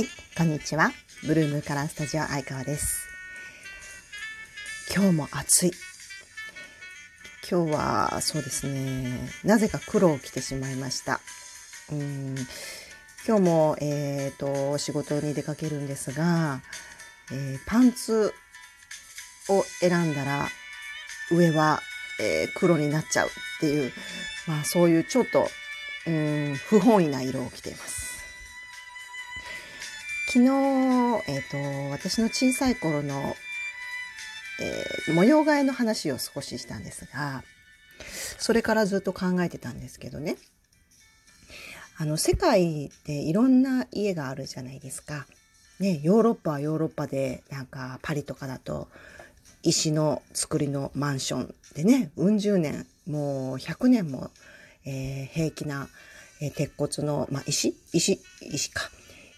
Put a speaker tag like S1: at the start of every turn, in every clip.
S1: はい、こんにちは。ブルームカラースタジオ相川です。今日も暑い。今日はそうですね、なぜか黒を着てしまいました。うん今日も、えー、と仕事に出かけるんですが、えーパンツを選んだら上は、えー黒になっちゃうっていう、まあ、そういうちょっとうん不本意な色を着ています。昨日、えー、と私の小さい頃の、えー模様替えの話を少ししたんですがそれからずっと考えてたんですけどね。あの世界でいろんな家があるじゃないですか。ね、ヨーロッパはヨーロッパでなんかパリとかだと石の作りのマンションでねうん十年もう100年も、えー平気な、えー鉄骨の、まあ、石？石？石か。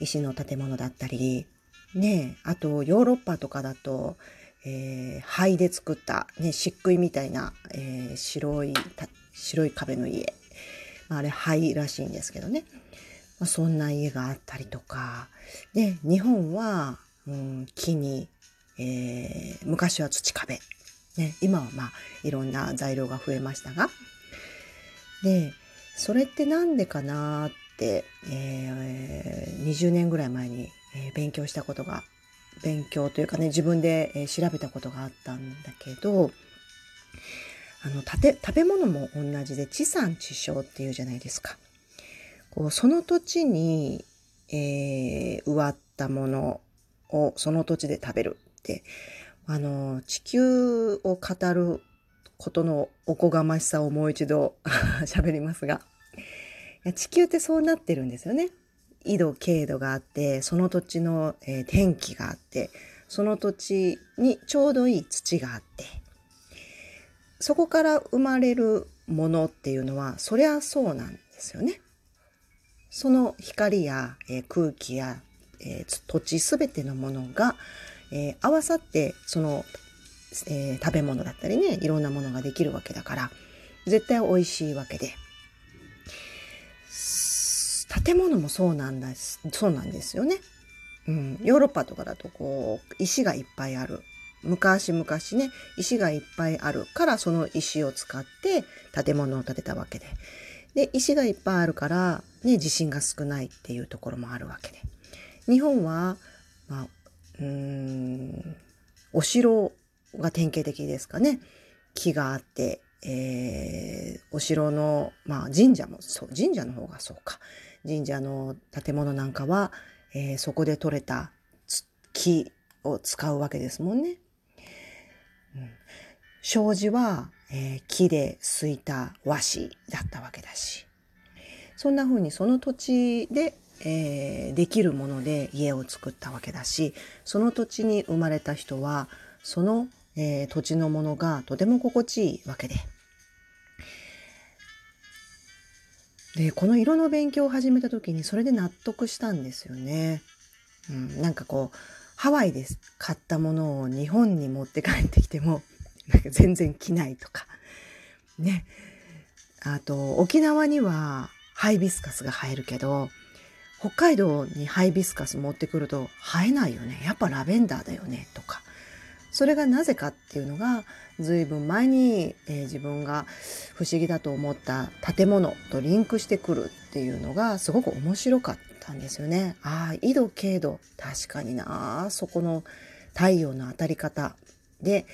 S1: 石の建物だったりねあとヨーロッパとかだと、えー灰で作った、ね、漆喰みたいな、えー白い白い壁の家、まあ、あれ灰らしいんですけどね、まあ、そんな家があったりとか。で日本は、うん、木に、えー昔は土壁、ね、今はまあいろんな材料が増えましたが。でそれってなんでかなって、えー20年ぐらい前に、え勉強したことが勉強というかね自分で、え調べたことがあったんだけどあの食べ物も同じで地産地消っていうじゃないですか。こうその土地に、えー植わったものをその土地で食べるってあの地球を語ることのおこがましさをもう一度 喋りますが地球ってそうなってるんですよね。緯度経度があってその土地の、えー天気があってその土地にちょうどいい土があってそこから生まれるものっていうのはそりゃそうなんですよね。その光や、えー空気や、えー土地すべてのものが、えー合わさってその、え食べ物だったりねいろんなものができるわけだから絶対美味しいわけで。建物もそうなんですそうなんですよね。うん、ヨーロッパとかだとこう石がいっぱいある。昔々ね石がいっぱいあるからその石を使って建物を建てたわけで。で石がいっぱいあるから、ね、地震が少ないっていうところもあるわけで。日本は、まあ、うーんお城が典型的ですかね。木があって、えーお城の、まあ、神社もそう神社の方がそうか。神社の建物なんかは、えーそこで採れた木を使うわけですもんね。うん。障子は、えー木ですいた和紙だったわけだし。そんな風にその土地で、えーできるもので家を作ったわけだしその土地に生まれた人はその、えー土地のものがとても心地いいわけで。でこの色の勉強を始めた時にそれで納得したんですよね。うん、なんかこうハワイで買ったものを日本に持って帰ってきても なんか全然着ないとか。ね。あと沖縄にはハイビスカスが生えるけど北海道にハイビスカス持ってくると生えないよね。やっぱラベンダーだよね。とか。それがなぜかっていうのが随分前に、えー自分が不思議だと思った建物とリンクしてくるっていうのがすごく面白かったんですよね。ああ緯度経度確かになあそこの太陽の当たり方で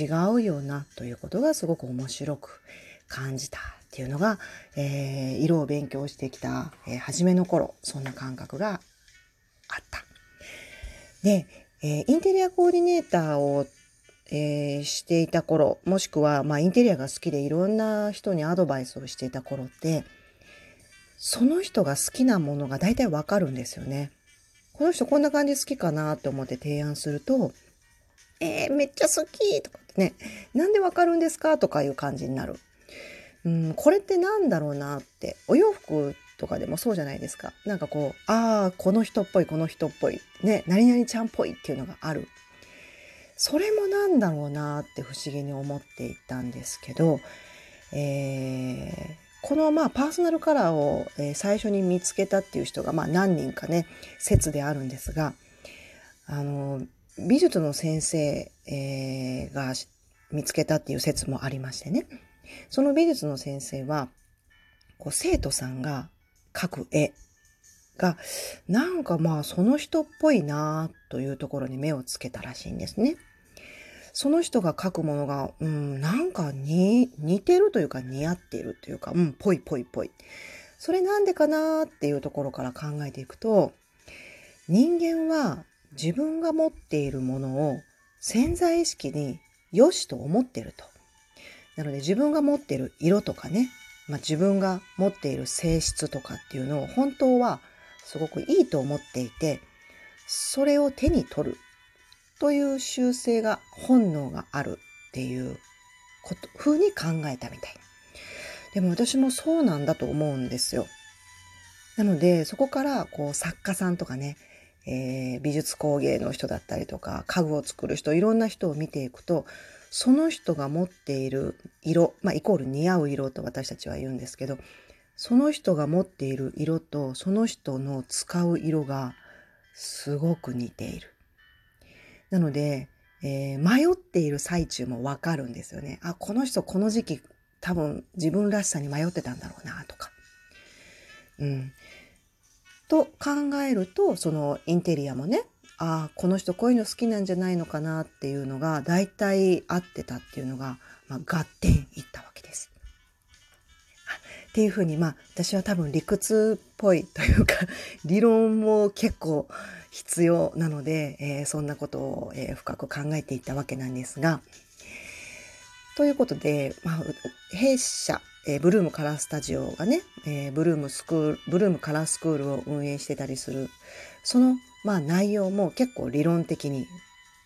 S1: 違うよなということがすごく面白く感じたっていうのが、えー色を勉強してきた、えー初めの頃そんな感覚があった。で、えーインテリアコーディネーターを、えーしていた頃もしくは、まあ、インテリアが好きでいろんな人にアドバイスをしていた頃ってその人が好きなものが大体わかるんですよね。この人こんな感じ好きかなと思って提案すると「えー、めっちゃ好き!」とかってね「なんでわかるんですか?」とかいう感じになる。うん、これってなんだろうなってお洋服とかでもそうじゃないですか。なんかこうああこの人っぽいこの人っぽいね何々ちゃんっぽいっていうのがある。それもなんだろうなって不思議に思っていたんですけど、えーこのまあパーソナルカラーを、最初に見つけたっていう人がまあ何人かね説であるんですがあの美術の先生、えー、が見つけたっていう説もありましてね。その美術の先生はこう生徒さんが描く絵がなんかまあその人っぽいなというところに目をつけたらしいんですね。その人が書くものが、うん、なんかに似てるというか似合っているというか、うん、ぽいぽいぽい。それなんでかなっていうところから考えていくと、人間は自分が持っているものを潜在意識に良しと思っていると。なので自分が持っている色とかね、まあ、自分が持っている性質とかっていうのを本当はすごくいいと思っていて、それを手に取るという習性が本能があるっていうこと、風に考えたみたい。でも私もそうなんだと思うんですよ。なので、そこからこう作家さんとかね、えー、美術工芸の人だったりとか、家具を作る人、いろんな人を見ていくと、その人が持っている色、まあ、イコール似合う色と私たちは言うんですけど、その人が持っている色とその人の使う色がすごく似ている。なので、えー、迷っている最中もわかるんですよね。あ、この人この時期多分自分らしさに迷ってたんだろうなとか。うん。と考えると、そのインテリアもね、ああ、この人こういうの好きなんじゃないのかなっていうのが大体合ってたっていうのが、まあ、合点いったわけです。っていうふうに、まあ私は多分理屈っぽいというか、理論も結構必要なので、えー、そんなことを、えー、深く考えていったわけなんですが、ということで、まあ、弊社、えー、ブルームカラースタジオがね、えー、ブルームスクール、ブルームカラースクールを運営してたりする、その、まあ、内容も結構理論的に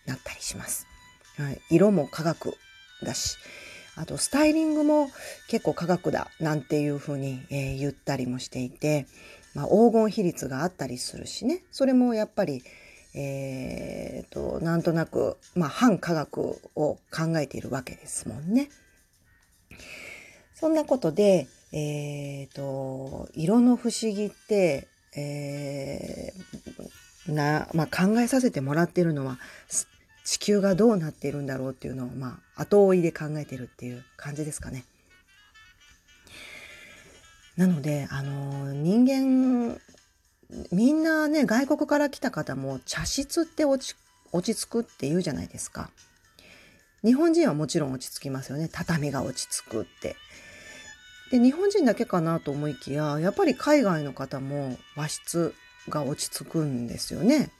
S1: なったりします。はい、色も科学だし、あとスタイリングも結構科学だなんていうふうに、えー、言ったりもしていて、まあ、黄金比率があったりするしねそれもやっぱり、えーと、なんとなく、まあ、反科学を考えているわけですもんね。そんなことで、えーと、色の不思議って、えー、なまあ、考えさせてもらってるのは地球がどうなっているんだろうっていうのを、まあ、後追いで考えてるっていう感じですかね。なので、あの、人間、みんなね、外国から来た方も茶室って落ち落ち着くって言うじゃないですか。日本人はもちろん落ち着きますよね。畳が落ち着くって。で、日本人だけかなと思いきや、やっぱり海外の方も和室が落ち着くんですよね。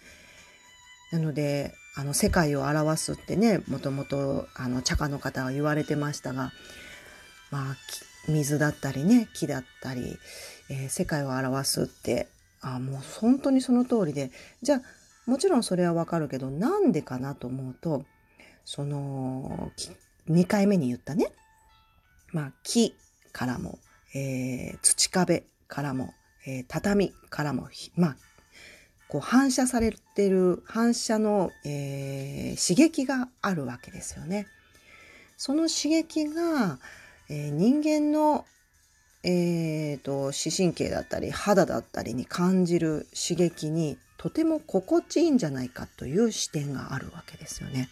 S1: なので、あの、世界を表すってね、もともと、あの、茶家の方は言われてましたが、まあ、水だったりね木だったり、えー、世界を表すってあもう本当にその通りでじゃあもちろんそれはわかるけどなんでかなと思うとその2回目に言ったね、まあ、木からも、えー、土壁からも、えー、畳からもまあこう反射されてる反射の、えー、刺激があるわけですよね。その刺激が、えー、人間の、えーと、視神経だったり肌だったりに感じる刺激にとても心地いいんじゃないかという視点があるわけですよね。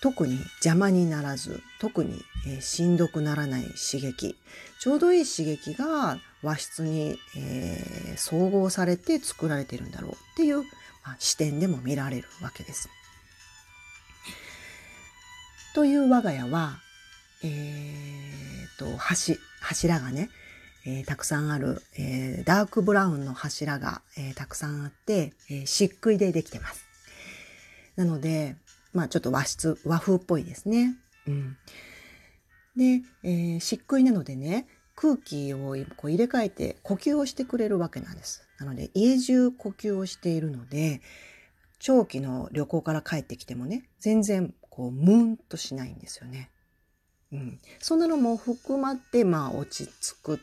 S1: 特に邪魔にならず特に、えー、しんどくならない刺激ちょうどいい刺激が和室に、えー、総合されて作られているんだろうっていう、まあ、視点でも見られるわけです。という我が家はえー、と、橋、柱がね、えー、たくさんある、えー、ダークブラウンの柱が、えー、たくさんあって、えー、漆喰でできてます。なので、まあちょっと和室、和風っぽいですね。うん。で、えー、漆喰なのでね、空気をこう入れ替えて呼吸をしてくれるわけなんです。なので家中呼吸をしているので、長期の旅行から帰ってきてもね、全然こうムーンとしないんですよね。うん、そんなのも含まってまあ落ち着く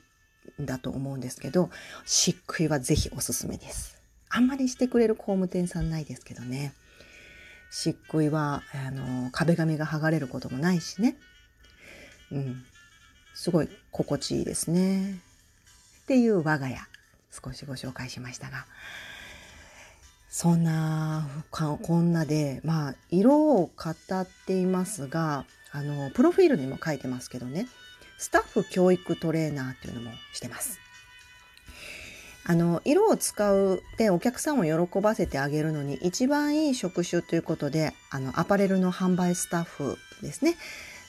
S1: んだと思うんですけど漆喰はぜひおすすめです。あんまりしてくれる工務店さんないですけどね。漆喰はあの壁紙が剥がれることもないしね。うん。すごい心地いいですね。っていう我が家、少しご紹介しましたが、そんな、こんなで、まあ、色を語っていますが、あの、プロフィールにも書いてますけどね、スタッフ教育トレーナーっていうのもしてます。あの、色を使うでお客さんを喜ばせてあげるのに一番いい職種ということで、あの、アパレルの販売スタッフですね。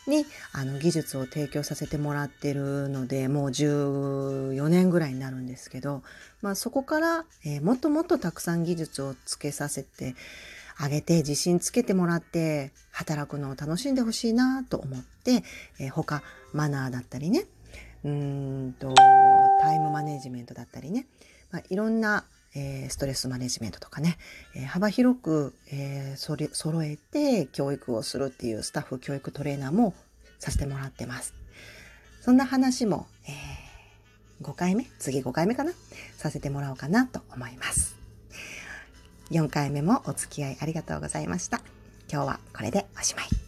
S1: にあの技術を提供させてもらってるのでもう14年ぐらいになるんですけど、まあ、そこから、えー、もっともっとたくさん技術をつけさせてあげて自信つけてもらって働くのを楽しんでほしいなと思って、えー、他マナーだったりねうんとタイムマネジメントだったりね、まあ、いろんなえー、ストレスマネジメントとかね、えー、幅広く、えー、それ揃えて教育をするっていうスタッフ教育トレーナーもさせてもらってます。そんな話も、えー、5回目？次5回目かな？させてもらおうかなと思います。4回目もお付き合いありがとうございました。今日はこれでおしまい。